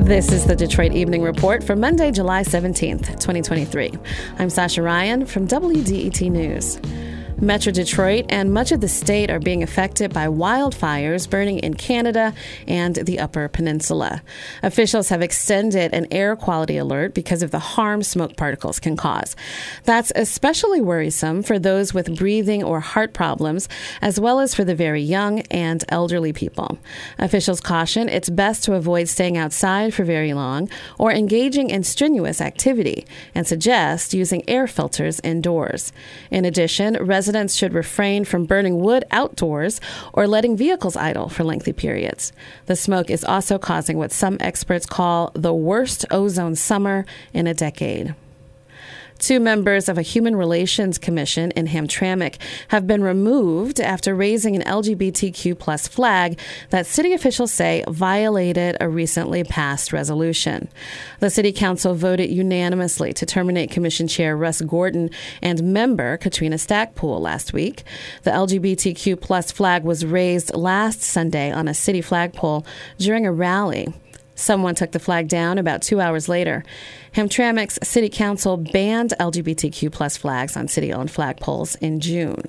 This is the Detroit Evening Report for Monday, July 17th, 2023. I'm Sasha Ryan from WDET News. Metro Detroit and much of the state are being affected by wildfires burning in Canada and the Upper Peninsula. Officials have extended an air quality alert because of the harm smoke particles can cause. That's especially worrisome for those with breathing or heart problems, as well as for the very young and elderly people. Officials caution it's best to avoid staying outside for very long or engaging in strenuous activity and suggest using air filters indoors. In addition, residents residents should refrain from burning wood outdoors or letting vehicles idle for lengthy periods. The smoke is also causing what some experts call the worst ozone summer in a decade. Two members of a human relations commission in Hamtramck have been removed after raising an LGBTQ plus flag that city officials say violated a recently passed resolution. The city council voted unanimously to terminate commission chair Russ Gordon and member Katrina Stackpool last week. The LGBTQ plus flag was raised last Sunday on a city flagpole during a rally. Someone took the flag down about two hours later. Hamtramck's city council banned LGBTQ plus flags on city owned flagpoles in June.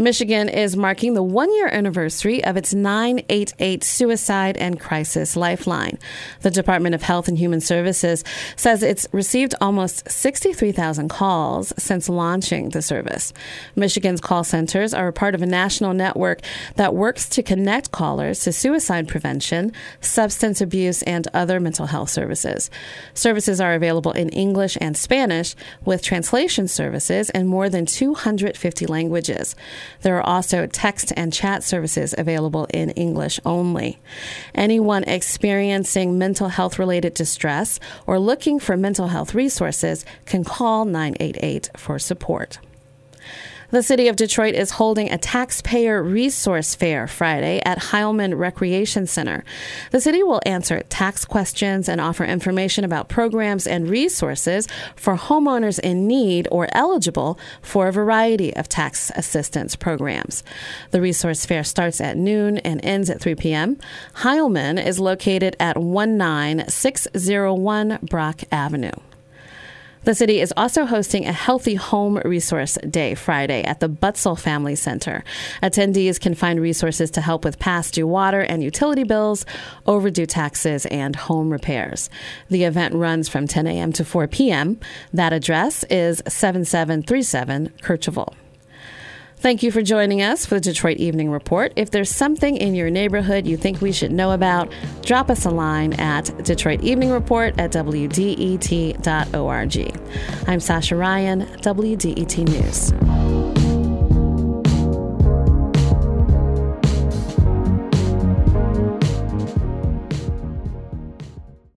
Michigan is marking the one year anniversary of its 988 suicide and crisis lifeline. The Department of Health and Human Services says it's received almost 63,000 calls since launching the service. Michigan's call centers are a part of a national network that works to connect callers to suicide prevention, substance abuse, and other mental health services. Services are available in English and Spanish with translation services in more than 250 languages. There are also text and chat services available in English only. Anyone experiencing mental health related distress or looking for mental health resources can call 988 for support. The city of Detroit is holding a taxpayer resource fair Friday at Heilman Recreation Center. The city will answer tax questions and offer information about programs and resources for homeowners in need or eligible for a variety of tax assistance programs. The resource fair starts at noon and ends at 3 p.m. Heilman is located at 19601 Brock Avenue. The city is also hosting a Healthy Home Resource Day Friday at the Butzel Family Center. Attendees can find resources to help with past due water and utility bills, overdue taxes, and home repairs. The event runs from 10 a.m. to 4 p.m. That address is 7737 Kercheval. Thank you for joining us for the Detroit Evening Report. If there's something in your neighborhood you think we should know about, drop us a line at Detroit Evening Report at WDET.org. I'm Sasha Ryan, WDET News.